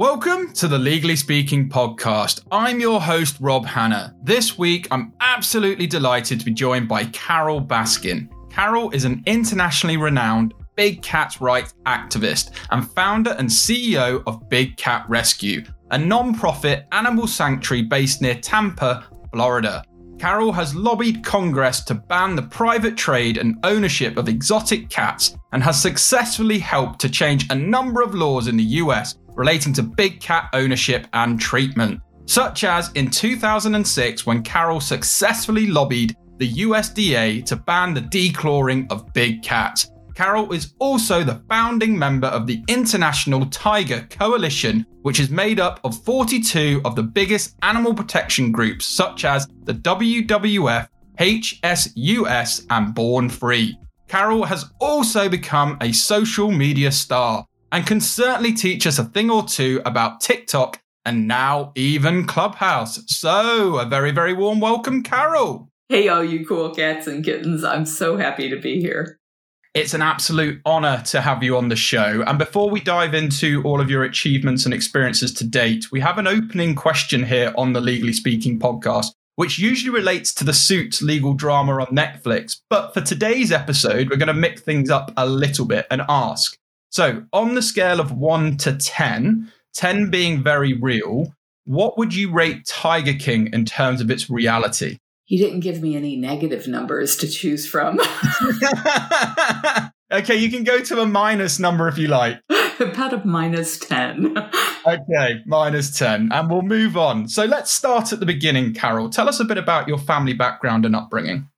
Welcome to the Legally Speaking podcast. I'm your host, Rob Hanna. This week, I'm absolutely delighted to be joined by Carole Baskin. Carole is an internationally renowned big cat rights activist and founder and CEO of Big Cat Rescue, a non profit animal sanctuary based near Tampa, Florida. Carole has lobbied Congress to ban the private trade and ownership of exotic cats and has successfully helped to change a number of laws in the US relating to big cat ownership and treatment, such as in 2006 when Carole successfully lobbied the USDA to ban the declawing of big cats. Carole is also the founding member of the International Tiger Coalition, which is made up of 42 of the biggest animal protection groups, such as the WWF, HSUS, and Born Free. Carole has also become a social media star, and can certainly teach us a thing or two about TikTok and now even Clubhouse. So, a very, very warm welcome, Carole. Hey, all you cool cats and kittens. I'm so happy to be here. It's an absolute honor to have you on the show. And before we dive into all of your achievements and experiences to date, we have an opening question here on the Legally Speaking podcast, which usually relates to the Suits legal drama on Netflix. But for today's episode, we're going to mix things up a little bit and ask so, on the scale of 1 to 10, 10 being very real, what would you rate Tiger King in terms of its reality? He didn't give me any negative numbers to choose from. okay, you can go to a minus number if you like. About a minus 10. okay, minus 10. And we'll move on. So let's start at the beginning, Carole. Tell us a bit about your family background and upbringing.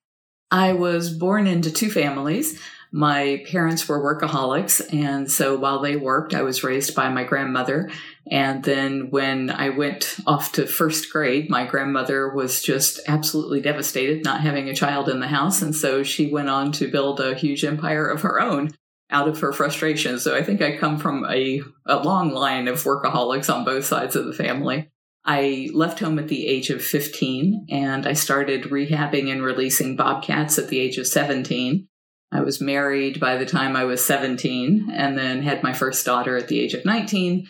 I was born into two families. My parents were workaholics, and so while they worked, I was raised by my grandmother. And then when I went off to first grade, my grandmother was just absolutely devastated not having a child in the house. And so she went on to build a huge empire of her own out of her frustration. So I think I come from a, a long line of workaholics on both sides of the family. I left home at the age of 15 and I started rehabbing and releasing bobcats at the age of 17. I was married by the time I was 17 and then had my first daughter at the age of 19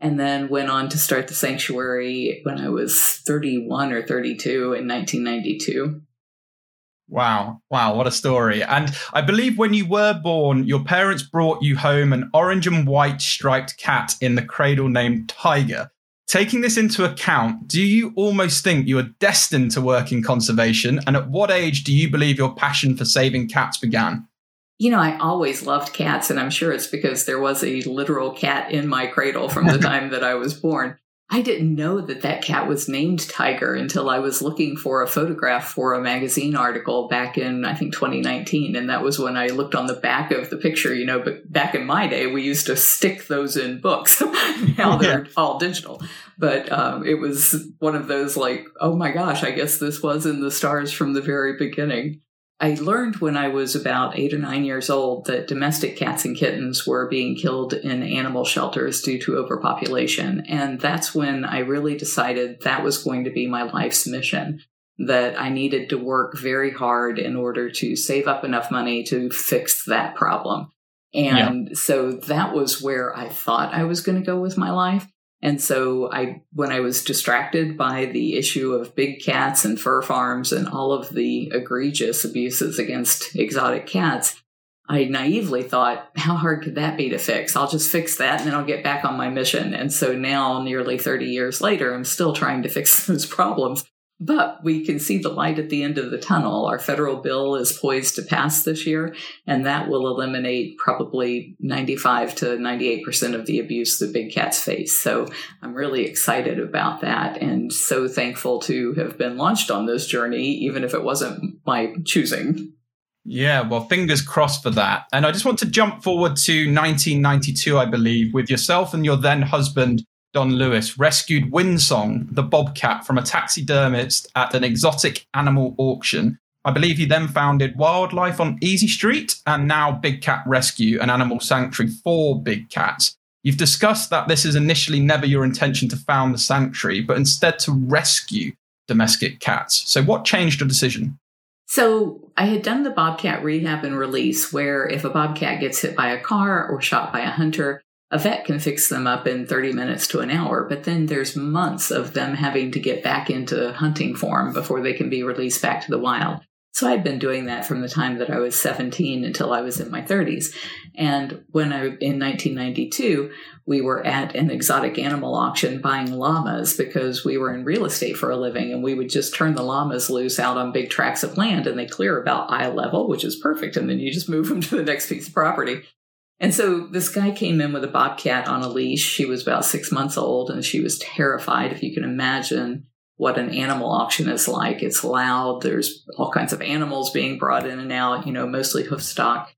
and then went on to start the sanctuary when I was 31 or 32 in 1992. Wow. Wow. What a story. And I believe when you were born, your parents brought you home an orange and white striped cat in the cradle named Tiger. Taking this into account, do you almost think you are destined to work in conservation? And at what age do you believe your passion for saving cats began? You know, I always loved cats, and I'm sure it's because there was a literal cat in my cradle from the time that I was born. I didn't know that that cat was named Tiger until I was looking for a photograph for a magazine article back in, I think, 2019. And that was when I looked on the back of the picture, you know, but back in my day, we used to stick those in books. now they're all digital. But um, it was one of those like, oh my gosh, I guess this was in the stars from the very beginning. I learned when I was about eight or nine years old that domestic cats and kittens were being killed in animal shelters due to overpopulation. And that's when I really decided that was going to be my life's mission. That I needed to work very hard in order to save up enough money to fix that problem. And yeah. so that was where I thought I was going to go with my life. And so I, when I was distracted by the issue of big cats and fur farms and all of the egregious abuses against exotic cats, I naively thought, how hard could that be to fix? I'll just fix that and then I'll get back on my mission. And so now, nearly 30 years later, I'm still trying to fix those problems. But we can see the light at the end of the tunnel. Our federal bill is poised to pass this year, and that will eliminate probably 95 to 98% of the abuse that big cats face. So I'm really excited about that and so thankful to have been launched on this journey, even if it wasn't my choosing. Yeah, well, fingers crossed for that. And I just want to jump forward to 1992, I believe, with yourself and your then husband Don Lewis rescued Windsong, the bobcat, from a taxidermist at an exotic animal auction. I believe he then founded Wildlife on Easy Street and now Big Cat Rescue, an animal sanctuary for big cats. You've discussed that this is initially never your intention to found the sanctuary, but instead to rescue domestic cats. So, what changed your decision? So, I had done the bobcat rehab and release, where if a bobcat gets hit by a car or shot by a hunter, a vet can fix them up in 30 minutes to an hour, but then there's months of them having to get back into hunting form before they can be released back to the wild. So I'd been doing that from the time that I was 17 until I was in my 30s. And when I, in 1992, we were at an exotic animal auction buying llamas because we were in real estate for a living and we would just turn the llamas loose out on big tracts of land and they clear about eye level, which is perfect. And then you just move them to the next piece of property. And so this guy came in with a bobcat on a leash. She was about six months old and she was terrified, if you can imagine what an animal auction is like. It's loud. There's all kinds of animals being brought in and out, you know, mostly hoof stock.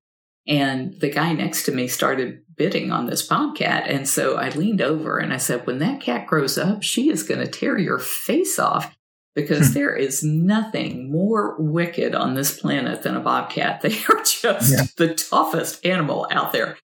And the guy next to me started bidding on this bobcat. And so I leaned over and I said, when that cat grows up, she is going to tear your face off because hmm. there is nothing more wicked on this planet than a bobcat. They are just yeah. the toughest animal out there.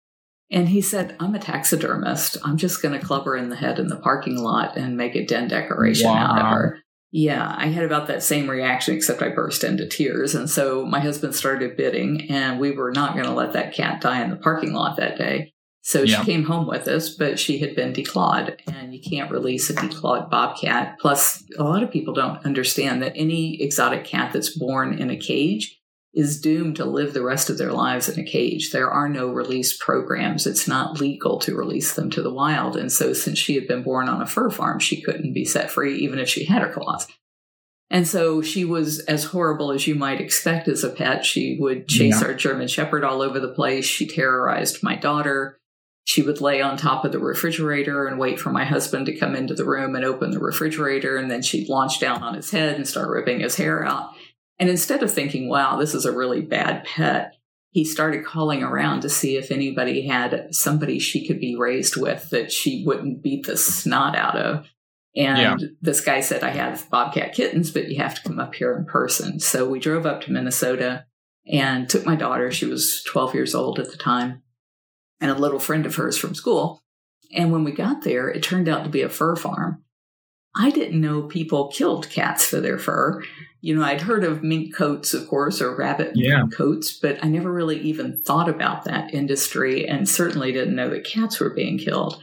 And he said, I'm a taxidermist. I'm just going to club her in the head in the parking lot and make a den decoration wow. out of her. Yeah, I had about that same reaction, except I burst into tears. And so my husband started bidding, and we were not going to let that cat die in the parking lot that day. So she came home with us, but she had been declawed, and you can't release a declawed bobcat. Plus, a lot of people don't understand that any exotic cat that's born in a cage is doomed to live the rest of their lives in a cage. There are no release programs. It's not legal to release them to the wild. And so, since she had been born on a fur farm, she couldn't be set free even if she had her claws. And so she was as horrible as you might expect as a pet. She would chase yeah. our German Shepherd all over the place. She terrorized my daughter. She would lay on top of the refrigerator and wait for my husband to come into the room and open the refrigerator. And then she'd launch down on his head and start ripping his hair out. And instead of thinking, wow, this is a really bad pet, he started calling around to see if anybody had somebody she could be raised with that she wouldn't beat the snot out of. And yeah. this guy said, I have bobcat kittens, but you have to come up here in person. So we drove up to Minnesota and took my daughter. She was 12 years old at the time and a little friend of hers from school. And when we got there, it turned out to be a fur farm. I didn't know people killed cats for their fur. You know, I'd heard of mink coats, of course, or rabbit yeah. coats, but I never really even thought about that industry and certainly didn't know that cats were being killed.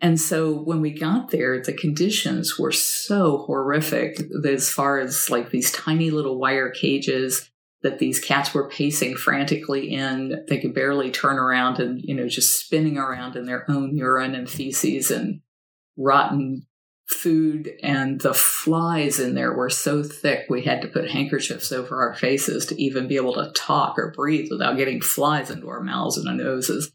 And so when we got there, the conditions were so horrific as far as like these tiny little wire cages that these cats were pacing frantically in. They could barely turn around and, you know, just spinning around in their own urine and feces and rotten food and the flies in there were so thick we had to put handkerchiefs over our faces to even be able to talk or breathe without getting flies into our mouths and our noses.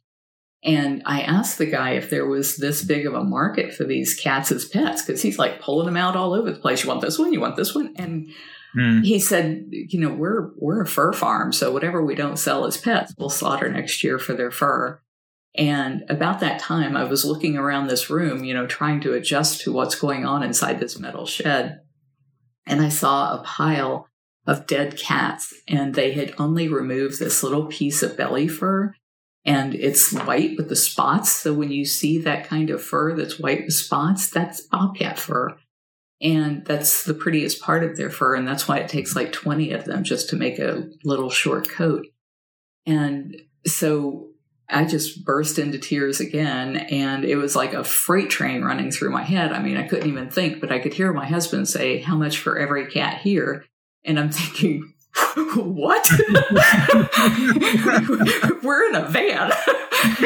And I asked the guy if there was this big of a market for these cats as pets because he's like pulling them out all over the place. You want this one? You want this one? And mm. he said, you know, we're we're a fur farm, so whatever we don't sell as pets, we'll slaughter next year for their fur. And about that time, I was looking around this room, you know, trying to adjust to what's going on inside this metal shed. And I saw a pile of dead cats, and they had only removed this little piece of belly fur. And it's white with the spots. So when you see that kind of fur that's white with spots, that's bobcat fur. And that's the prettiest part of their fur. And that's why it takes like 20 of them just to make a little short coat. And so I just burst into tears again. And it was like a freight train running through my head. I mean, I couldn't even think, but I could hear my husband say, How much for every cat here? And I'm thinking, what? We're in a van.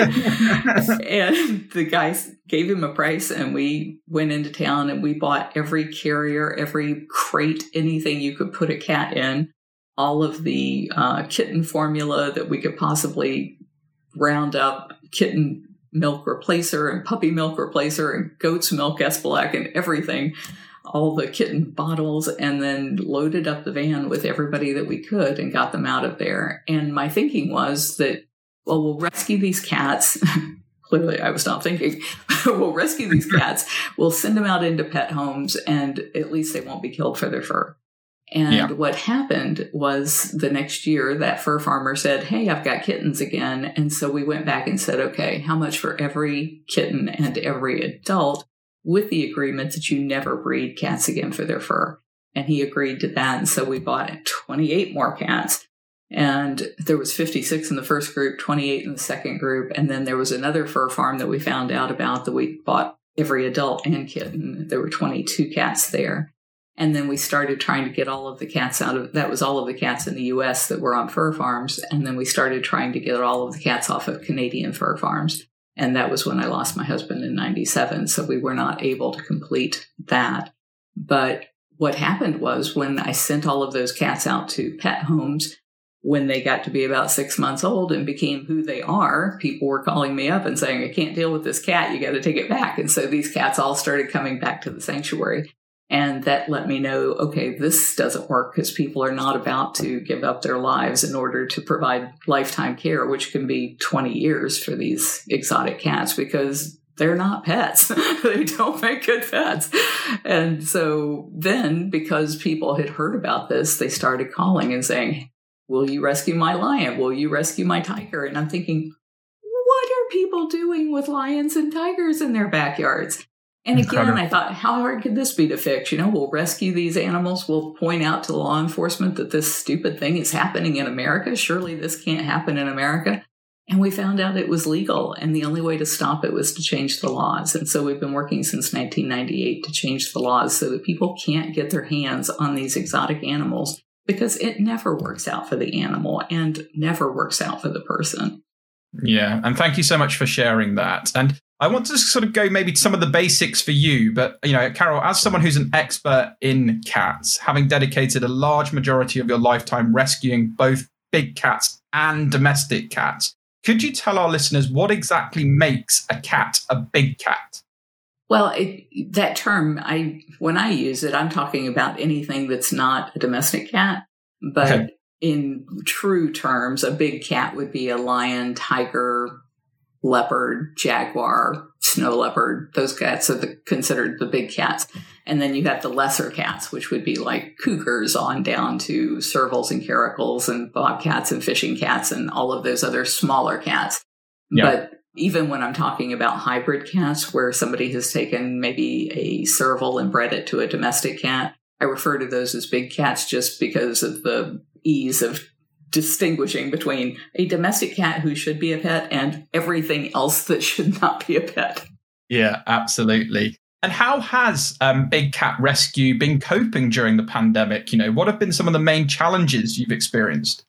and the guys gave him a price, and we went into town and we bought every carrier, every crate, anything you could put a cat in, all of the uh, kitten formula that we could possibly round up kitten milk replacer and puppy milk replacer and goat's milk Esbilac and everything, all the kitten bottles, and then loaded up the van with everybody that we could and got them out of there. And my thinking was that, well, we'll rescue these cats. Clearly, I was not thinking, we'll rescue these cats, we'll send them out into pet homes, and at least they won't be killed for their fur. And yeah. what happened was the next year that fur farmer said, Hey, I've got kittens again. And so we went back and said, Okay, how much for every kitten and every adult with the agreement that you never breed cats again for their fur? And he agreed to that. And so we bought 28 more cats. And there was 56 in the first group, 28 in the second group. And then there was another fur farm that we found out about that we bought every adult and kitten. There were 22 cats there. And then we started trying to get all of the cats out of that was all of the cats in the US that were on fur farms. And then we started trying to get all of the cats off of Canadian fur farms. And that was when I lost my husband in 97. So we were not able to complete that. But what happened was when I sent all of those cats out to pet homes, when they got to be about six months old and became who they are, people were calling me up and saying, I can't deal with this cat. You got to take it back. And so these cats all started coming back to the sanctuary. And that let me know, okay, this doesn't work because people are not about to give up their lives in order to provide lifetime care, which can be 20 years for these exotic cats because they're not pets. they don't make good pets. And so then, because people had heard about this, they started calling and saying, Will you rescue my lion? Will you rescue my tiger? And I'm thinking, what are people doing with lions and tigers in their backyards? And Incredible. again, I thought, how hard could this be to fix? You know, we'll rescue these animals. We'll point out to law enforcement that this stupid thing is happening in America. Surely this can't happen in America. And we found out it was legal, and the only way to stop it was to change the laws. And so we've been working since 1998 to change the laws so that people can't get their hands on these exotic animals because it never works out for the animal and never works out for the person. Yeah, and thank you so much for sharing that. And I want to sort of go maybe to some of the basics for you, but you know, Carole, as someone who's an expert in cats, having dedicated a large majority of your lifetime rescuing both big cats and domestic cats, could you tell our listeners what exactly makes a cat a big cat? Well, it, that term, I when I use it, I'm talking about anything that's not a domestic cat. But okay. in true terms, a big cat would be a lion, tiger, leopard, jaguar, snow leopard. Those cats are the, considered the big cats. And then you have the lesser cats, which would be like cougars on down to servals and caracals and bobcats and fishing cats and all of those other smaller cats. Yeah. But even when I'm talking about hybrid cats, where somebody has taken maybe a serval and bred it to a domestic cat, I refer to those as big cats just because of the ease of distinguishing between a domestic cat who should be a pet and everything else that should not be a pet. Yeah, absolutely. And how has um, Big Cat Rescue been coping during the pandemic? You know, what have been some of the main challenges you've experienced?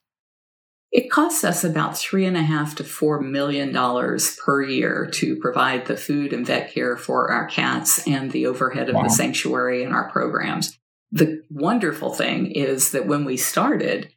It costs us about three and a half to four million dollars per year to provide the food and vet care for our cats and the overhead of wow. the sanctuary and our programs. The wonderful thing is that when we started,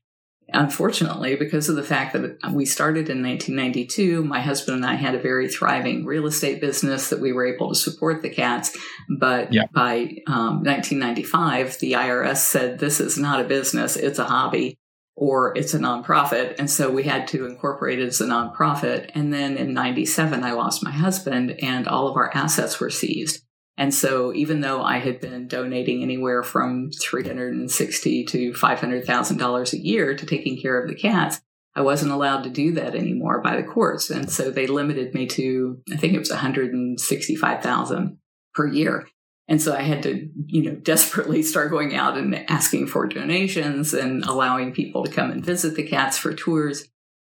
Unfortunately, because of the fact that we started in 1992, my husband and I had a very thriving real estate business that we were able to support the cats. But yeah. by um, 1995, the IRS said this is not a business, it's a hobby or it's a nonprofit. And so we had to incorporate it as a nonprofit. And then in 97, I lost my husband and all of our assets were seized. And so even though I had been donating anywhere from 360 to $500,000 a year to taking care of the cats, I wasn't allowed to do that anymore by the courts. And so they limited me to, I think it was 165,000 per year. And so I had to, you know, desperately start going out and asking for donations and allowing people to come and visit the cats for tours.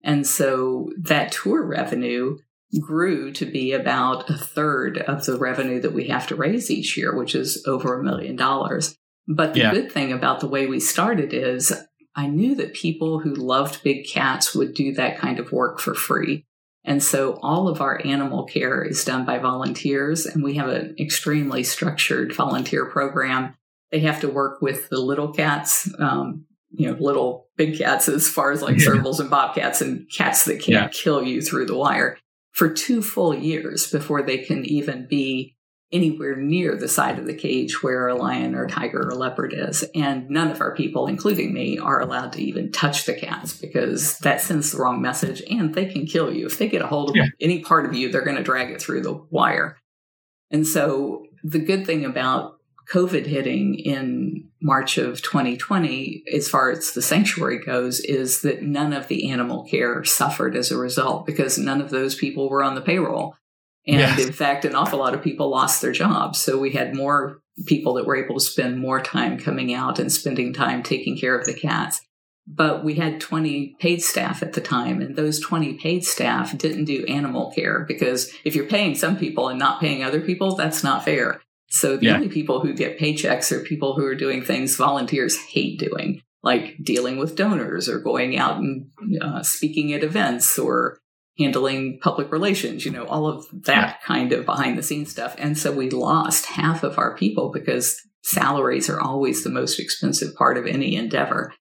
And so that tour revenue grew to be about a third of the revenue that we have to raise each year, which is over a million dollars. But the yeah. good thing about the way we started is I knew that people who loved big cats would do that kind of work for free. And so all of our animal care is done by volunteers, and we have an extremely structured volunteer program. They have to work with the little cats, um, you know, little big cats as far as like yeah. servals and bobcats and cats that can't yeah. kill you through the wire for two full years before they can even be anywhere near the side of the cage where a lion or tiger or leopard is. And none of our people, including me, are allowed to even touch the cats because that sends the wrong message and they can kill you. If they get a hold of yeah. any part of you, they're going to drag it through the wire. And so the good thing about COVID hitting in March of 2020, as far as the sanctuary goes, is that none of the animal care suffered as a result because none of those people were on the payroll. And yes. in fact, an awful lot of people lost their jobs. So we had more people that were able to spend more time coming out and spending time taking care of the cats. but we had 20 paid staff at the time and those 20 paid staff didn't do animal care because if you're paying some people and not paying other people that's not fair so the yeah. only people who get paychecks are people who are doing things volunteers hate doing like dealing with donors or going out and uh, speaking at events or handling public relations, you know, all of that kind of behind the scenes stuff. And so we lost half of our people because salaries are always the most expensive part of any endeavor.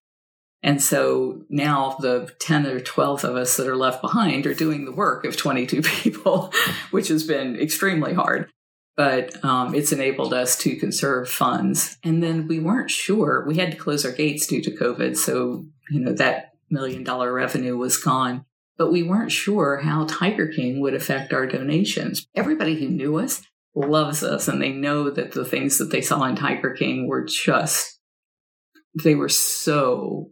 And so now the 10 or 12 of us that are left behind are doing the work of 22 people, which has been extremely hard. But um, it's enabled us to conserve funds. And then we weren't sure. We had to close our gates due to COVID. So, you know, that million dollar revenue was gone. But we weren't sure how Tiger King would affect our donations. Everybody who knew us loves us and they know that the things that they saw in Tiger King were just, they were so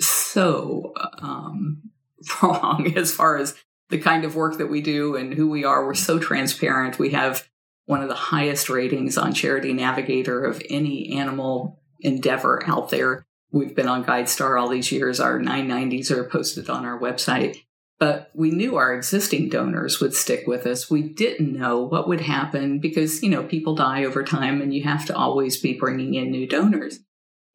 so um, wrong as far as the kind of work that we do and who we are. We're so transparent. We have one of the highest ratings on Charity Navigator of any animal endeavor out there. We've been on GuideStar all these years. Our 990s are posted on our website. But we knew our existing donors would stick with us. We didn't know what would happen because, you know, people die over time and you have to always be bringing in new donors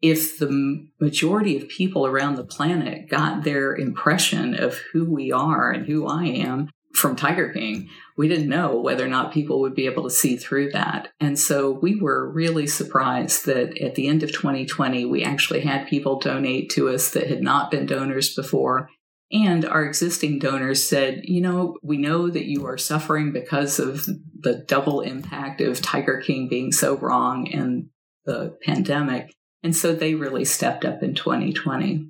if the majority of people around the planet got their impression of who we are and who I am from Tiger King, we didn't know whether or not people would be able to see through that. And so we were really surprised that at the end of 2020, we actually had people donate to us that had not been donors before. And our existing donors said, you know, we know that you are suffering because of the double impact of Tiger King being so wrong and the pandemic. And so they really stepped up in 2020.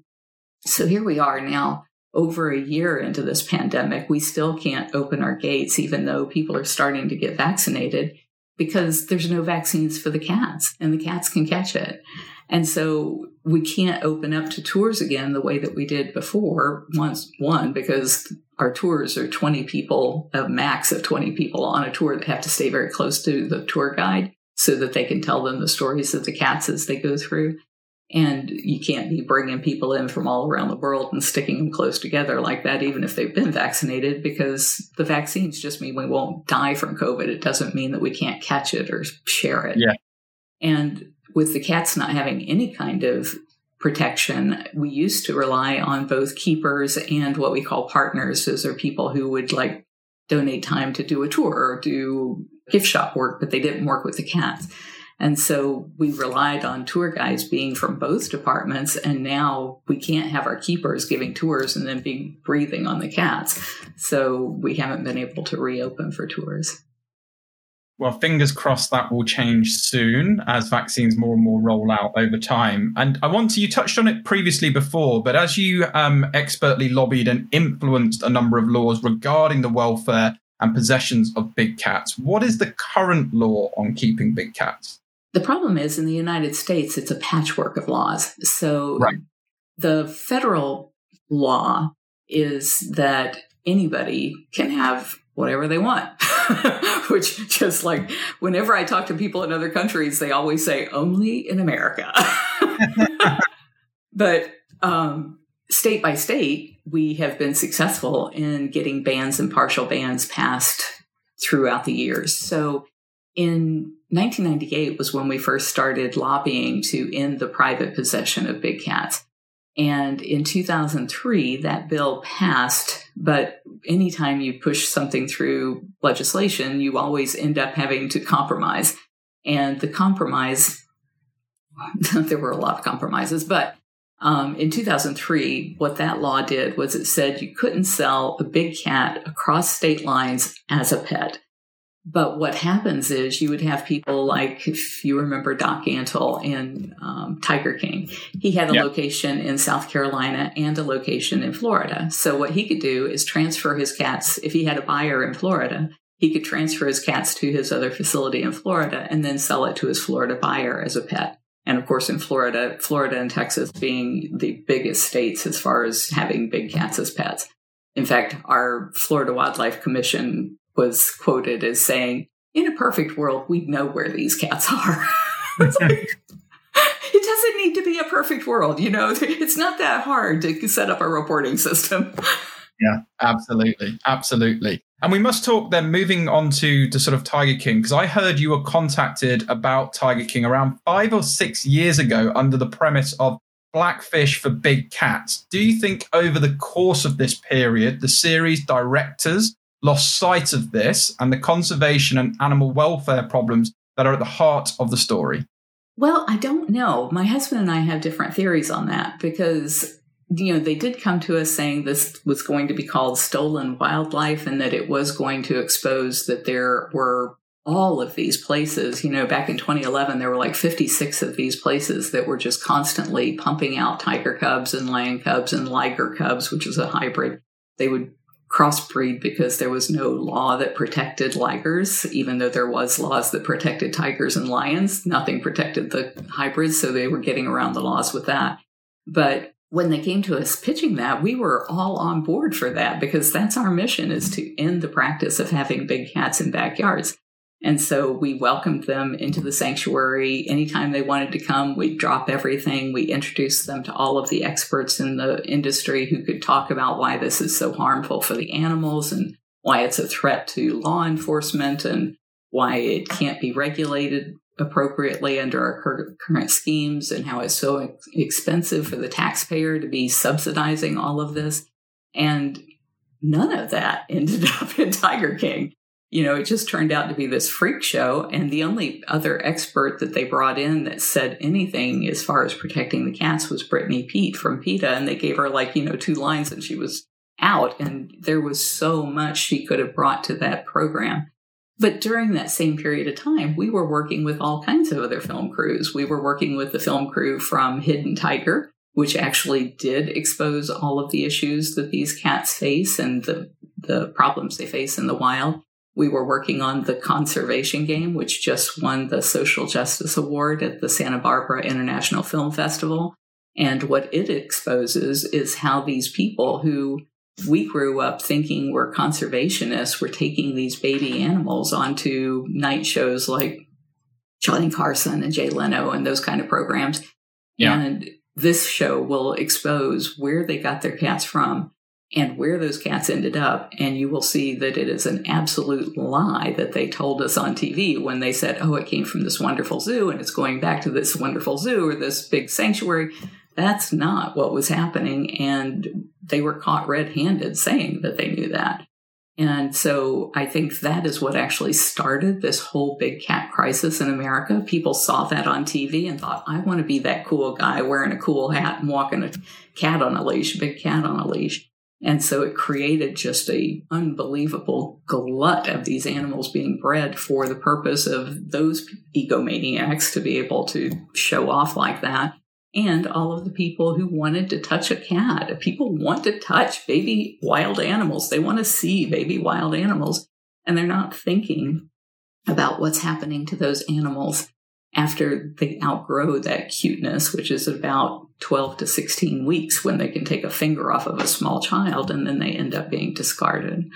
So here we are now, over a year into this pandemic. We still can't open our gates, even though people are starting to get vaccinated, because there's no vaccines for the cats and the cats can catch it. And so we can't open up to tours again the way that we did before. Once, one, because our tours are 20 people, a max of 20 people on a tour that have to stay very close to the tour guide so that they can tell them the stories of the cats as they go through. And you can't be bringing people in from all around the world and sticking them close together like that, even if they've been vaccinated, because the vaccines just mean we won't die from COVID. It doesn't mean that we can't catch it or share it. Yeah. And with the cats not having any kind of protection, we used to rely on both keepers and what we call partners. Those are people who would like donate time to do a tour or do gift shop work, but they didn't work with the cats. And so we relied on tour guides being from both departments. And now we can't have our keepers giving tours and then be breathing on the cats. So we haven't been able to reopen for tours. Well, fingers crossed that will change soon as vaccines more and more roll out over time. And I want to, you touched on it previously before, but as you um, expertly lobbied and influenced a number of laws regarding the welfare and possessions of big cats. What is the current law on keeping big cats? The problem is in the United States, it's a patchwork of laws. So right. the federal law is that anybody can have whatever they want. Which just like whenever I talk to people in other countries, they always say only in America. but um, state by state, we have been successful in getting bans and partial bans passed throughout the years. So in 1998 was when we first started lobbying to end the private possession of big cats. And in 2003, that bill passed. But anytime you push something through legislation, you always end up having to compromise. And the compromise, there were a lot of compromises, but um, in 2003, what that law did was it said you couldn't sell a big cat across state lines as a pet. But what happens is you would have people like, if you remember Doc Antle in um, Tiger King, he had a yep. location in South Carolina and a location in Florida. So what he could do is transfer his cats. If he had a buyer in Florida, he could transfer his cats to his other facility in Florida and then sell it to his Florida buyer as a pet. And of course, in Florida, Florida and Texas being the biggest states as far as having big cats as pets. In fact, our Florida Wildlife Commission was quoted as saying, in a perfect world, we'd know where these cats are. like, it doesn't need to be a perfect world. You know, it's not that hard to set up a reporting system. Yeah, absolutely. Absolutely. And we must talk then moving on to the sort of Tiger King, because I heard you were contacted about Tiger King around five or six years ago under the premise of Blackfish for Big Cats. Do you think over the course of this period, the series directors lost sight of this and the conservation and animal welfare problems that are at the heart of the story? Well, I don't know. My husband and I have different theories on that because you know, they did come to us saying this was going to be called stolen wildlife and that it was going to expose that there were all of these places. You know, back in 2011, there were like 56 of these places that were just constantly pumping out tiger cubs and lion cubs and liger cubs, which is a hybrid. They would crossbreed because there was no law that protected ligers, even though there was laws that protected tigers and lions. Nothing protected the hybrids, so they were getting around the laws with that. But when they came to us pitching that, we were all on board for that because that's our mission is to end the practice of having big cats in backyards. And so we welcomed them into the sanctuary. Anytime they wanted to come, we'd drop everything. We introduced them to all of the experts in the industry who could talk about why this is so harmful for the animals and why it's a threat to law enforcement and why it can't be regulated appropriately under our current schemes and how it's so expensive for the taxpayer to be subsidizing all of this. And none of that ended up in Tiger King. You know, it just turned out to be this freak show. And the only other expert that they brought in that said anything as far as protecting the cats was Brittany Peet from PETA. And they gave her like, you know, two lines and she was out. And there was so much she could have brought to that program. But during that same period of time, we were working with all kinds of other film crews. We were working with the film crew from Hidden Tiger, which actually did expose all of the issues that these cats face and the, the problems they face in the wild. We were working on the conservation game, which just won the Social Justice Award at the Santa Barbara International Film Festival. And what it exposes is how these people who we grew up thinking we're conservationists. We're taking these baby animals onto night shows like Johnny Carson and Jay Leno and those kind of programs. Yeah. And this show will expose where they got their cats from and where those cats ended up. And you will see that it is an absolute lie that they told us on TV when they said, oh, it came from this wonderful zoo and it's going back to this wonderful zoo or this big sanctuary. That's not what was happening. And they were caught red handed saying that they knew that. And so I think that is what actually started this whole big cat crisis in America. People saw that on TV and thought, I want to be that cool guy wearing a cool hat and walking a cat on a leash, a big cat on a leash. And so it created just a unbelievable glut of these animals being bred for the purpose of those egomaniacs to be able to show off like that and all of the people who wanted to touch a cat. People want to touch baby wild animals. They want to see baby wild animals, and they're not thinking about what's happening to those animals after they outgrow that cuteness, which is about 12 to 16 weeks when they can take a finger off of a small child and then they end up being discarded.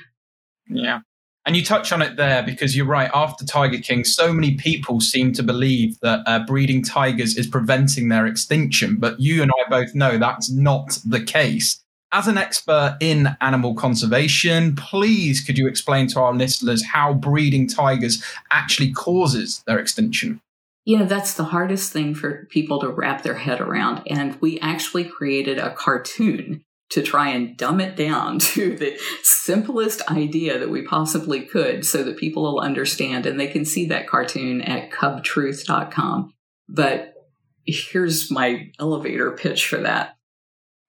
Yeah. And you touch on it there because you're right. After Tiger King, so many people seem to believe that uh, breeding tigers is preventing their extinction. But you and I both know that's not the case. As an expert in animal conservation, please could you explain to our listeners how breeding tigers actually causes their extinction? You know, that's the hardest thing for people to wrap their head around. And we actually created a cartoon to try and dumb it down to the simplest idea that we possibly could so that people will understand and they can see that cartoon at cubtruth.com. But here's my elevator pitch for that.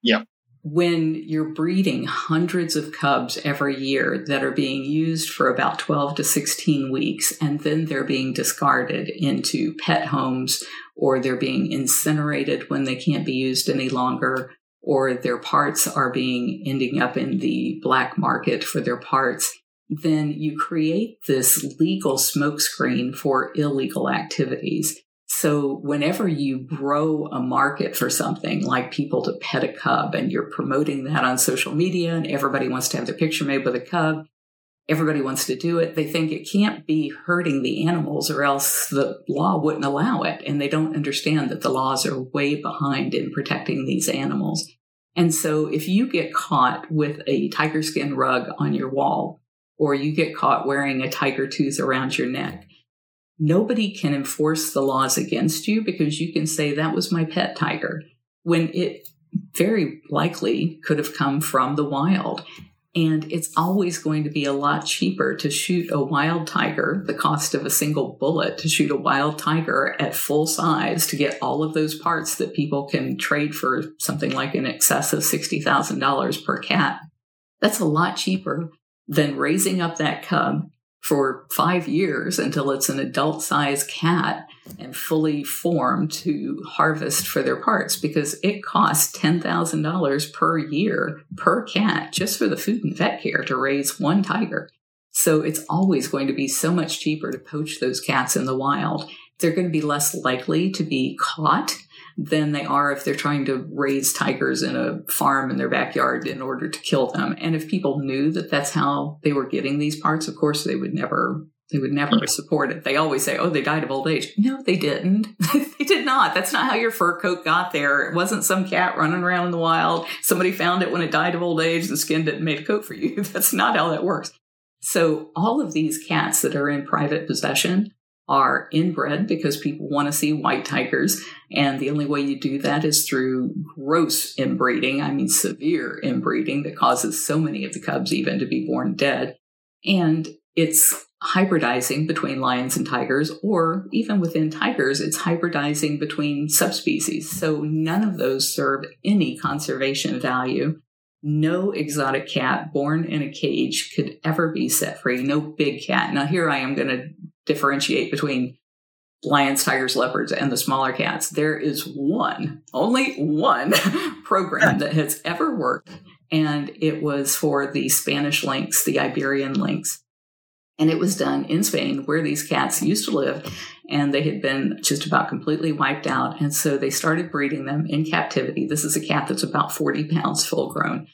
Yeah. When you're breeding hundreds of cubs every year that are being used for about 12 to 16 weeks, and then they're being discarded into pet homes or they're being incinerated when they can't be used any longer, or their parts are being ending up in the black market for their parts, then you create this legal smokescreen for illegal activities. So whenever you grow a market for something like people to pet a cub and you're promoting that on social media and everybody wants to have their picture made with a cub, Everybody wants to do it. They think it can't be hurting the animals or else the law wouldn't allow it. And they don't understand that the laws are way behind in protecting these animals. And so if you get caught with a tiger skin rug on your wall, or you get caught wearing a tiger tooth around your neck, nobody can enforce the laws against you because you can say that was my pet tiger when it very likely could have come from the wild. And it's always going to be a lot cheaper to shoot a wild tiger, the cost of a single bullet to shoot a wild tiger at full size to get all of those parts that people can trade for something like in excess of $60,000 per cat. That's a lot cheaper than raising up that cub for five years until it's an adult sized cat and fully formed to harvest for their parts because it costs $10,000 per year per cat just for the food and vet care to raise one tiger. So it's always going to be so much cheaper to poach those cats in the wild. They're going to be less likely to be caught than they are if they're trying to raise tigers in a farm in their backyard in order to kill them. And if people knew that that's how they were getting these parts, of course they would never they would never support it. They always say, "Oh, they died of old age." No, they didn't. they did not. That's not how your fur coat got there. It wasn't some cat running around in the wild. Somebody found it when it died of old age and skinned it and made a coat for you. That's not how that works. So all of these cats that are in private possession are inbred because people want to see white tigers. And the only way you do that is through gross inbreeding. I mean, severe inbreeding that causes so many of the cubs even to be born dead. And it's hybridizing between lions and tigers, or even within tigers, it's hybridizing between subspecies. So none of those serve any conservation value. No exotic cat born in a cage could ever be set free. No big cat. Now, here I am going to differentiate between lions, tigers, leopards, and the smaller cats. There is one, only one program that has ever worked, and it was for the Spanish lynx, the Iberian lynx. And it was done in Spain where these cats used to live, and they had been just about completely wiped out. And so they started breeding them in captivity. This is a cat that's about 40 pounds full grown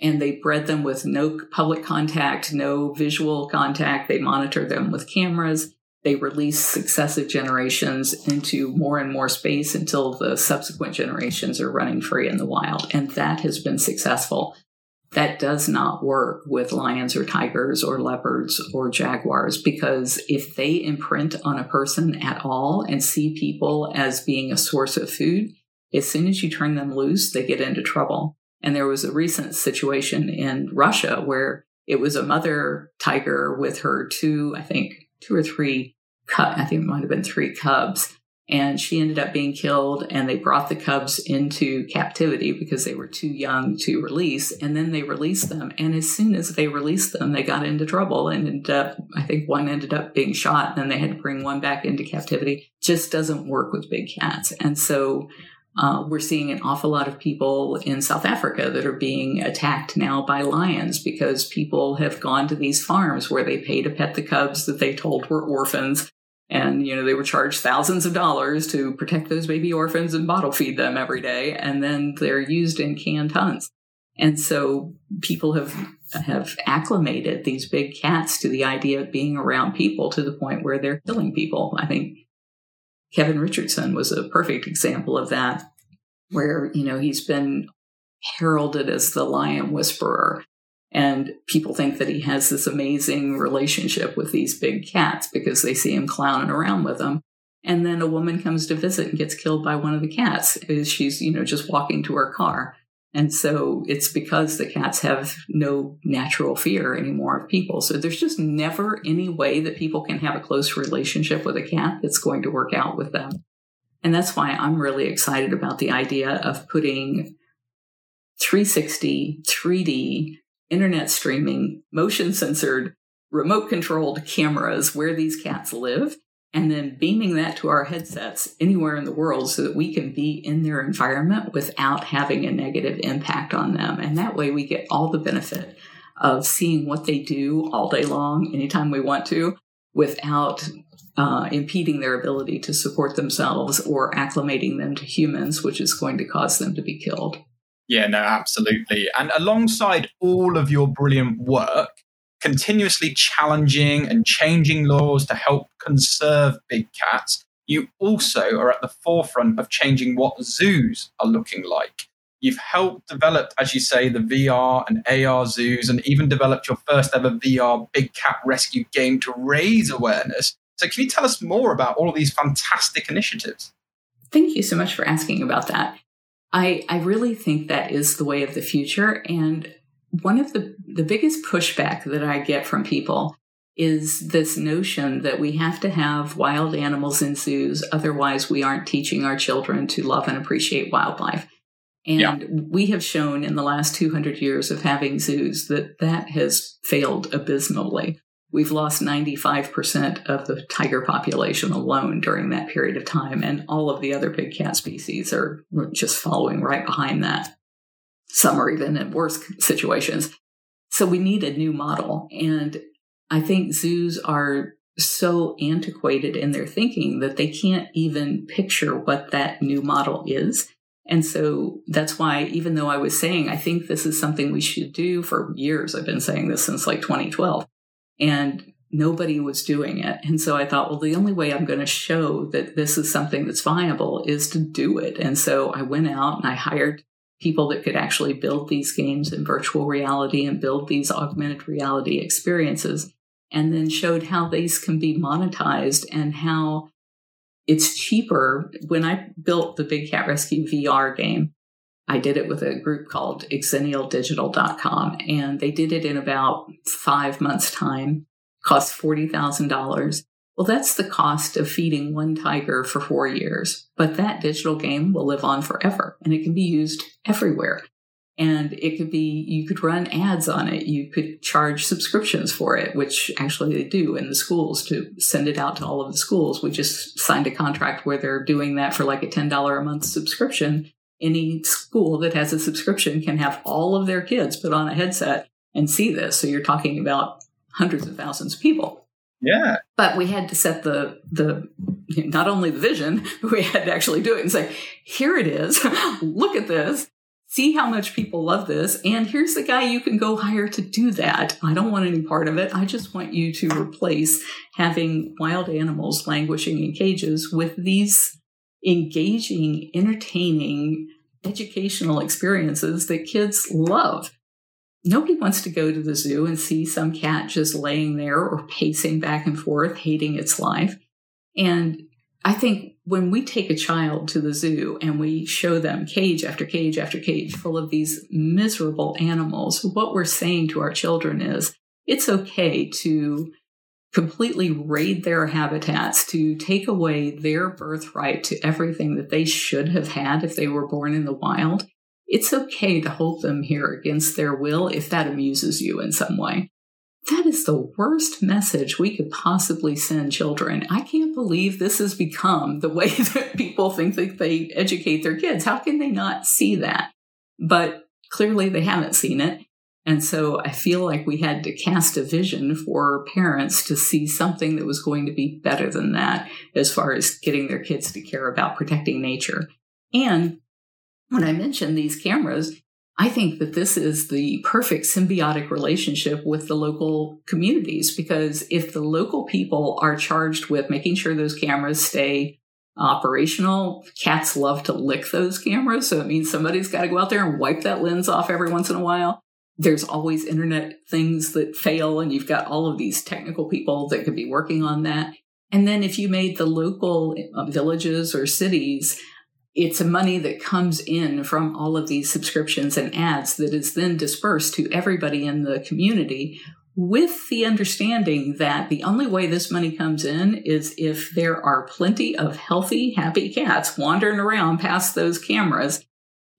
and they bred them with no public contact, no visual contact. They monitor them with cameras. They release successive generations into more and more space until the subsequent generations are running free in the wild. And that has been successful. That does not work with lions or tigers or leopards or jaguars because if they imprint on a person at all and see people as being a source of food, as soon as you turn them loose, they get into trouble. And there was a recent situation in Russia where it was a mother tiger with her two, I think, two or three, I think it might have been three cubs. And she ended up being killed, and they brought the cubs into captivity because they were too young to release. And then they released them. And as soon as they released them, they got into trouble and ended up, I think one ended up being shot, and then they had to bring one back into captivity. Just doesn't work with big cats. And so uh, we're seeing an awful lot of people in South Africa that are being attacked now by lions because people have gone to these farms where they pay to pet the cubs that they told were orphans. And, you know, they were charged thousands of dollars to protect those baby orphans and bottle feed them every day. And then they're used in canned hunts. And so people have have acclimated these big cats to the idea of being around people to the point where they're killing people. I think Kevin Richardson was a perfect example of that, where, you know, he's been heralded as the lion whisperer. And people think that he has this amazing relationship with these big cats because they see him clowning around with them. And then a woman comes to visit and gets killed by one of the cats as she's, you know, just walking to her car. And so it's because the cats have no natural fear anymore of people. So there's just never any way that people can have a close relationship with a cat that's going to work out with them. And that's why I'm really excited about the idea of putting 360, 3D, internet streaming, motion censored, remote controlled cameras where these cats live and then beaming that to our headsets anywhere in the world so that we can be in their environment without having a negative impact on them. And that way we get all the benefit of seeing what they do all day long, anytime we want to, without uh, impeding their ability to support themselves or acclimating them to humans, which is going to cause them to be killed. Yeah, no, absolutely. And alongside all of your brilliant work, continuously challenging and changing laws to help conserve big cats, you also are at the forefront of changing what zoos are looking like. You've helped develop, as you say, the VR and AR zoos, and even developed your first ever VR big cat rescue game to raise awareness. So, can you tell us more about all of these fantastic initiatives? Thank you so much for asking about that. I, I really think that is the way of the future. And one of the, the biggest pushback that I get from people is this notion that we have to have wild animals in zoos, otherwise, we aren't teaching our children to love and appreciate wildlife. And yeah. we have shown in the last 200 years of having zoos that that has failed abysmally. We've lost 95% of the tiger population alone during that period of time, and all of the other big cat species are just following right behind that. Some are even in worse situations. So we need a new model. And I think zoos are so antiquated in their thinking that they can't even picture what that new model is. And so that's why, even though I was saying, I think this is something we should do for years, I've been saying this since like 2012, and nobody was doing it. And so I thought, well, the only way I'm going to show that this is something that's viable is to do it. And so I went out and I hired people that could actually build these games in virtual reality and build these augmented reality experiences and then showed how these can be monetized and how it's cheaper. When I built the Big Cat Rescue VR game, I did it with a group called exennialdigital.com, and they did it in about five months' time, cost $40,000. Well, that's the cost of feeding one tiger for four years. But that digital game will live on forever and it can be used everywhere. And it could be you could run ads on it you could charge subscriptions for it which actually they do in the schools to send it out to all of the schools. We just signed a contract where they're doing that for like a $10 a month subscription. Any school that has a subscription can have all of their kids put on a headset and see this. So you're talking about hundreds of thousands of people yeah but we had to set the the not only the vision we had to actually do it and say here it is look at this see how much people love this. And here's the guy you can go hire to do that. I don't want any part of it. I just want you to replace having wild animals languishing in cages with these engaging, entertaining, educational experiences that kids love. Nobody wants to go to the zoo and see some cat just laying there or pacing back and forth, hating its life. And I think when we take a child to the zoo and we show them cage after cage after cage full of these miserable animals, what we're saying to our children is it's okay to completely raid their habitats, to take away their birthright to everything that they should have had if they were born in the wild. It's okay to hold them here against their will if that amuses you in some way. That is the worst message we could possibly send children. I can't believe this has become the way that people think that they educate their kids. How can they not see that? But clearly they haven't seen it. And so I feel like we had to cast a vision for parents to see something that was going to be better than that as far as getting their kids to care about protecting nature. And when I mentioned these cameras, I think that this is the perfect symbiotic relationship with the local communities because if the local people are charged with making sure those cameras stay operational, cats love to lick those cameras. So it means somebody's got to go out there and wipe that lens off every once in a while. There's always internet things that fail, and you've got all of these technical people that could be working on that. And then if you made the local uh, villages or cities it's a money that comes in from all of these subscriptions and ads that is then dispersed to everybody in the community with the understanding that the only way this money comes in is if there are plenty of healthy, happy cats wandering around past those cameras.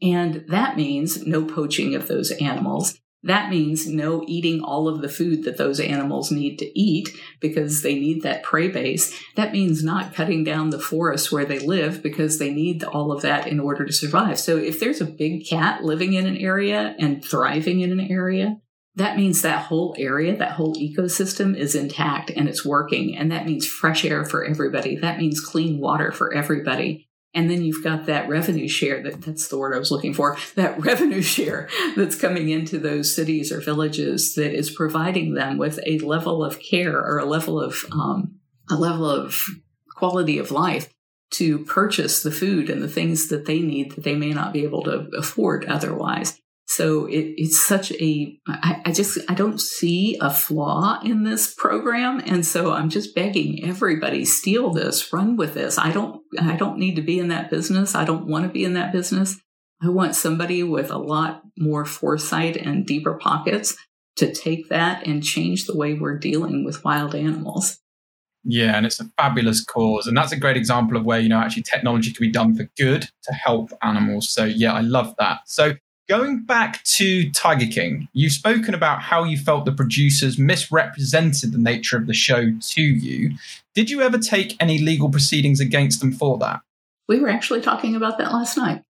And that means no poaching of those animals. That means no eating all of the food that those animals need to eat because they need that prey base. That means not cutting down the forests where they live because they need all of that in order to survive. So if there's a big cat living in an area and thriving in an area, that means that whole area, that whole ecosystem is intact and it's working. And that means fresh air for everybody. That means clean water for everybody. And then you've got that revenue share that that's the word I was looking for, that revenue share that's coming into those cities or villages that is providing them with a level of care or a level of um, a level of quality of life to purchase the food and the things that they need that they may not be able to afford otherwise. So it, it's such a, I, I just, I don't see a flaw in this program. And so I'm just begging everybody, steal this, run with this. I don't, I don't need to be in that business. I don't want to be in that business. I want somebody with a lot more foresight and deeper pockets to take that and change the way we're dealing with wild animals. Yeah, and it's a fabulous cause. And that's a great example of where, you know, actually technology can be done for good to help animals. So, yeah, I love that. So, going back to Tiger King, you've spoken about how you felt the producers misrepresented the nature of the show to you. Did you ever take any legal proceedings against them for that? We were actually talking about that last night.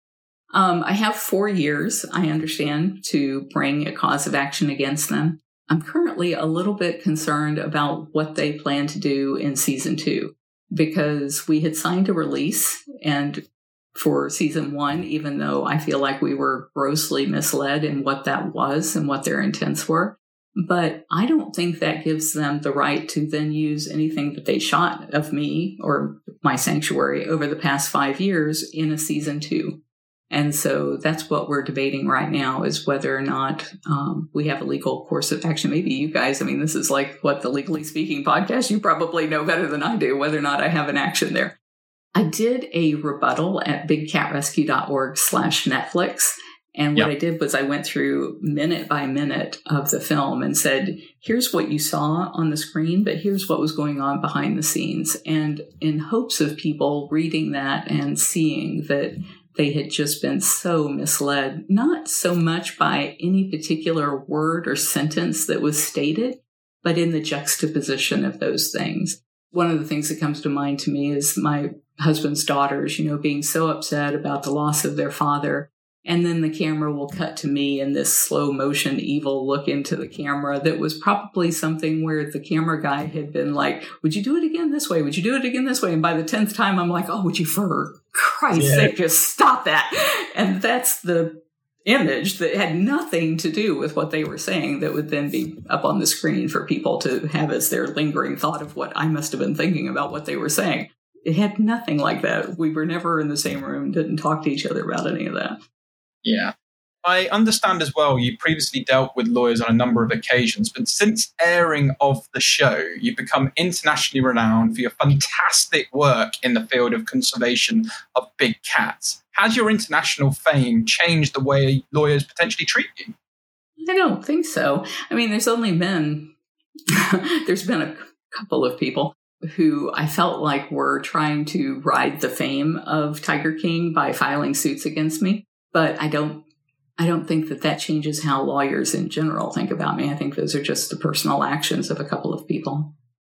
Um, I have four years, I understand, to bring a cause of action against them. I'm currently a little bit concerned about what they plan to do in season two because we had signed a release and for season one, even though I feel like we were grossly misled in what that was and what their intents were. But I don't think that gives them the right to then use anything that they shot of me or my sanctuary over the past five years in a season two. And so that's what we're debating right now is whether or not um, we have a legal course of action. Maybe you guys, I mean, this is like what the Legally Speaking podcast, you probably know better than I do whether or not I have an action there. I did a rebuttal at bigcatrescue.org slash Netflix. And what yep. I did was I went through minute by minute of the film and said, here's what you saw on the screen, but here's what was going on behind the scenes. And in hopes of people reading that and seeing that they had just been so misled, not so much by any particular word or sentence that was stated, but in the juxtaposition of those things. One of the things that comes to mind to me is my husband's daughters, you know, being so upset about the loss of their father and then the camera will cut to me in this slow motion evil look into the camera that was probably something where the camera guy had been like, Would you do it again this way? Would you do it again this way? And by the 10th time, I'm like, Oh, would you for Christ's yeah. sake just stop that? And that's the image that had nothing to do with what they were saying that would then be up on the screen for people to have as their lingering thought of what I must have been thinking about what they were saying. It had nothing like that. We were never in the same room, didn't talk to each other about any of that. Yeah. I understand as well you previously dealt with lawyers on a number of occasions, but since airing of the show, you've become internationally renowned for your fantastic work in the field of conservation of big cats. Has your international fame changed the way lawyers potentially treat you? I don't think so. I mean, there's only been there's been a couple of people who I felt like were trying to ride the fame of Tiger King by filing suits against me but I don't I don't think that that changes how lawyers in general think about me. I think those are just the personal actions of a couple of people.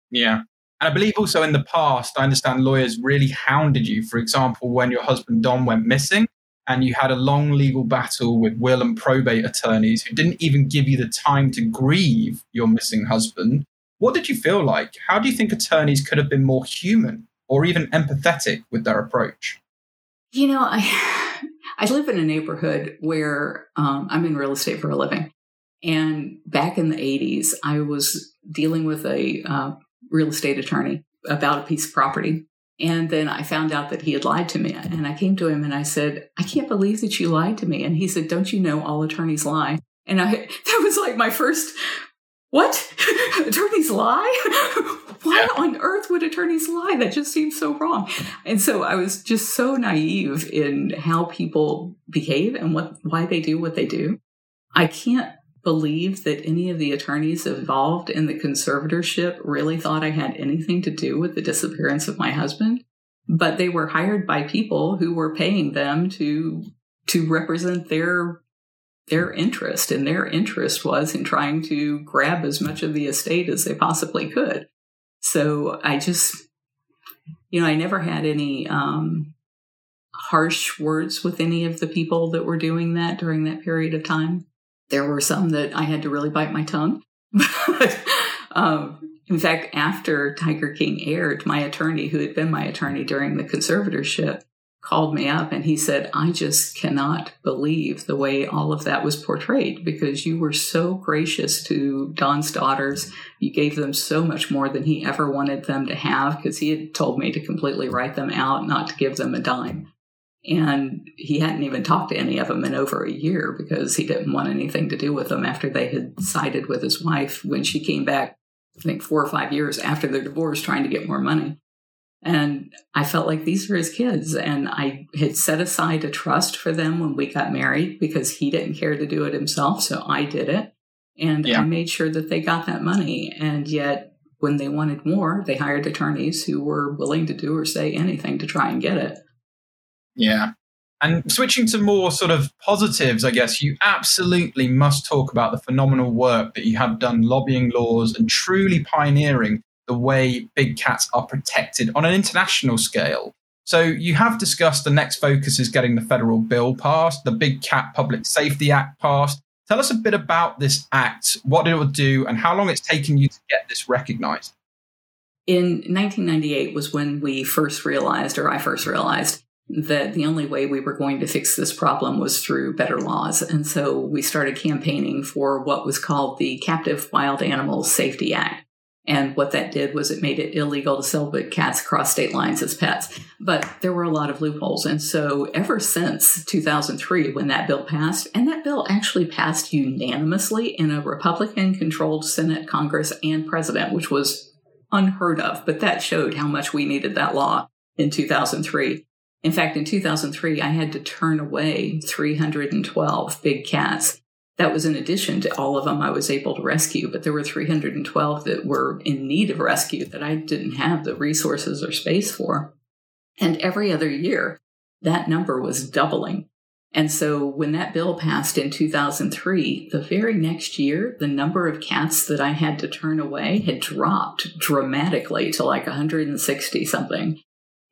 Yeah. And I believe also in the past, I understand lawyers really hounded you. For example, when your husband Don went missing and you had a long legal battle with will and probate attorneys who didn't even give you the time to grieve your missing husband. What did you feel like? How do you think attorneys could have been more human or even empathetic with their approach? You know, I I live in a neighborhood where um, I'm in real estate for a living. And back in the 80s, I was dealing with a uh, real estate attorney about a piece of property. And then I found out that he had lied to me. And I came to him and I said, I can't believe that you lied to me. And he said, Don't you know all attorneys lie? And I, that was like my first, what? attorneys lie? why yeah. on earth would attorneys lie? That just seems so wrong. And so I was just so naive in how people behave and what why they do what they do. I can't believe that any of the attorneys involved in the conservatorship really thought I had anything to do with the disappearance of my husband. But they were hired by people who were paying them to to represent their their interest and their interest was in trying to grab as much of the estate as they possibly could so I just, you know, I never had any um, harsh words with any of the people that were doing that during that period of time. There were some that I had to really bite my tongue. but um, in fact, after Tiger King aired, my attorney, who had been my attorney during the conservatorship, called me up and he said, I just cannot believe the way all of that was portrayed because you were so gracious to Don's daughters. You gave them so much more than he ever wanted them to have because he had told me to completely write them out, not to give them a dime. And he hadn't even talked to any of them in over a year because he didn't want anything to do with them after they had sided with his wife when she came back, I think four or five years after their divorce, trying to get more money. And I felt like these were his kids. And I had set aside a trust for them when we got married because he didn't care to do it himself. So I did it. And yeah. I made sure that they got that money. And yet, when they wanted more, they hired attorneys who were willing to do or say anything to try and get it. Yeah. And switching to more sort of positives, I guess you absolutely must talk about the phenomenal work that you have done lobbying laws and truly pioneering the way big cats are protected on an international scale. So you have discussed the next focus is getting the federal bill passed, the Big Cat Public Safety Act passed. Tell us a bit about this act, what it will do, and how long it's taken you to get this recognized. In 1998 was when we first realized, or I first realized, that the only way we were going to fix this problem was through better laws. And so we started campaigning for what was called the Captive Wild Animals Safety Act. And what that did was it made it illegal to sell big cats across state lines as pets. But there were a lot of loopholes. And so ever since 2003, when that bill passed, and that bill actually passed unanimously in a Republican controlled Senate, Congress, and president, which was unheard of. But that showed how much we needed that law in 2003. In fact, in 2003, I had to turn away 312 big cats that was in addition to all of them I was able to rescue, but there were 312 that were in need of rescue that I didn't have the resources or space for. And every other year, that number was doubling. And so when that bill passed in 2003, the very next year, the number of cats that I had to turn away had dropped dramatically to like 160 something.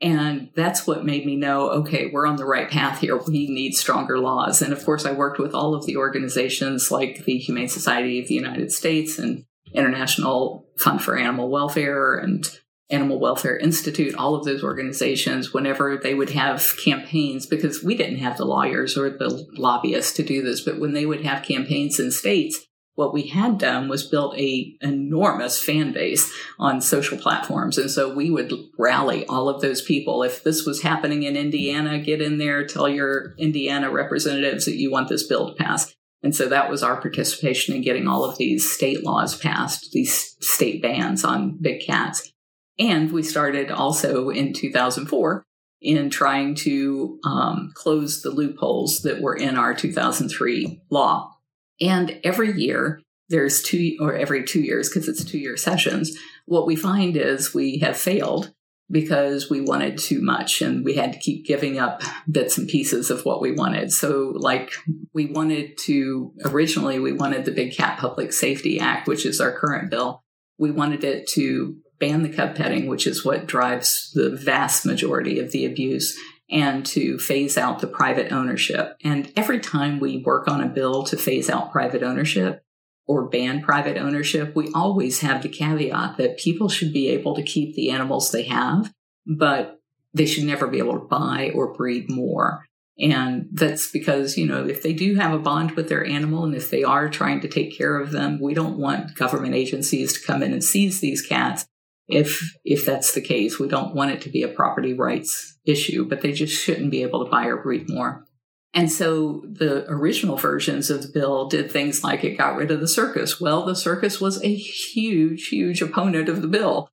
And that's what made me know, okay, we're on the right path here. We need stronger laws. And of course, I worked with all of the organizations like the Humane Society of the United States and International Fund for Animal Welfare and Animal Welfare Institute, all of those organizations, whenever they would have campaigns, because we didn't have the lawyers or the lobbyists to do this, but when they would have campaigns in states, what we had done was built a enormous fan base on social platforms. And so we would rally all of those people. If this was happening in indiana get in there tell your indiana representatives that you want this bill to pass and so that was our participation in getting all of these state laws passed these state bans on big cats. And we started also in 2004 in trying to um, close the loopholes that were in our 2003 law and every year, there's two, or every two years, because it's two year sessions, what we find is we have failed because we wanted too much and we had to keep giving up bits and pieces of what we wanted. So, like, we wanted to, originally, we wanted the Big Cat Public Safety Act, which is our current bill. We wanted it to ban the cub petting, which is what drives the vast majority of the abuse and to phase out the private ownership. And every time we work on a bill to phase out private ownership or ban private ownership, we always have the caveat that people should be able to keep the animals they have, but they should never be able to buy or breed more. And that's because, you know, if they do have a bond with their animal and if they are trying to take care of them, we don't want government agencies to come in and seize these cats if if that's the case. We don't want it to be a property rights issue, but they just shouldn't be able to buy or breed more. And so the original versions of the bill did things like it got rid of the circus. Well, the circus was a huge, huge opponent of the bill.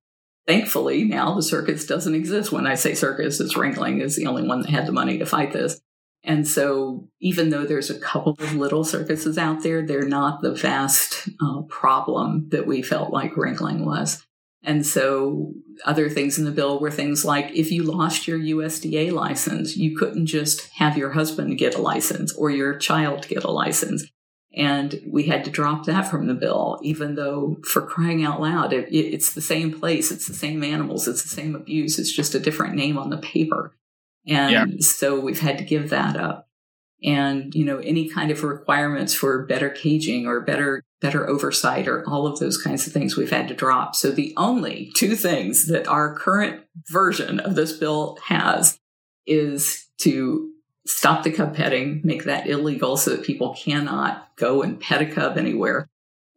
Thankfully, now the circus doesn't exist. When I say circus, it's Ringling is the only one that had the money to fight this. And so, even though there's a couple of little circuses out there, they're not the vast uh, problem that we felt like Ringling was. And so other things in the bill were things like if you lost your USDA license, you couldn't just have your husband get a license or your child get a license. And we had to drop that from the bill, even though for crying out loud, it, it's the same place, it's the same animals, it's the same abuse, it's just a different name on the paper. And yeah. so we've had to give that up and you know any kind of requirements for better caging or better better oversight or all of those kinds of things we've had to drop so the only two things that our current version of this bill has is to stop the cub petting, make that illegal so that people cannot go and pet a cub anywhere,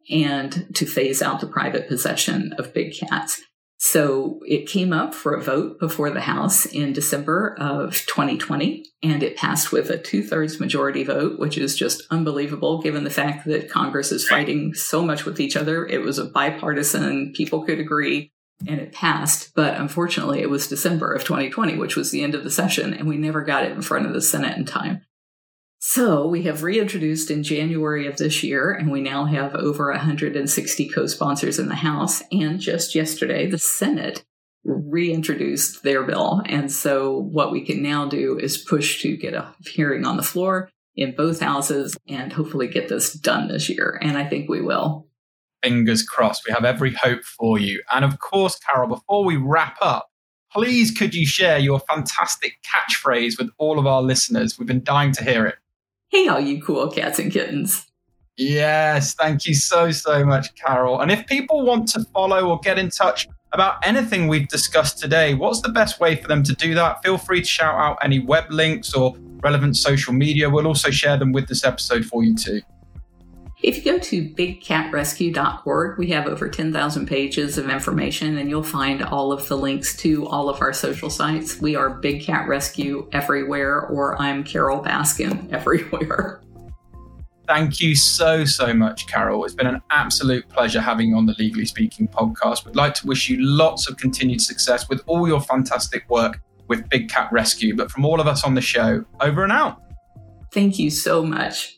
and to phase out the private possession of big cats. So it came up for a vote before the House in December of 2020, and it passed with a two thirds majority vote, which is just unbelievable given the fact that Congress is fighting so much with each other. It was a bipartisan, people could agree, and it passed. But unfortunately, it was December of 2020, which was the end of the session, and we never got it in front of the Senate in time. So we have reintroduced in January of this year, and we now have over 160 co sponsors in the House. And just yesterday, the Senate reintroduced their bill. And so what we can now do is push to get a hearing on the floor in both houses and hopefully get this done this year. And I think we will. Fingers crossed. We have every hope for you. And of course, Carole, before we wrap up, please could you share your fantastic catchphrase with all of our listeners? We've been dying to hear it. Hey, all you cool cats and kittens. Yes, thank you so, so much, Carole. And if people want to follow or get in touch about anything we've discussed today, what's the best way for them to do that? Feel free to shout out any web links or relevant social media. We'll also share them with this episode for you too. If you go to bigcatrescue.org, we have over 10,000 pages of information and you'll find all of the links to all of our social sites. We are Big Cat Rescue everywhere, or I'm Carole Baskin everywhere. Thank you so, so much, Carole. It's been an absolute pleasure having you on the Legally Speaking podcast. We'd like to wish you lots of continued success with all your fantastic work with Big Cat Rescue. But from all of us on the show, over and out. Thank you so much.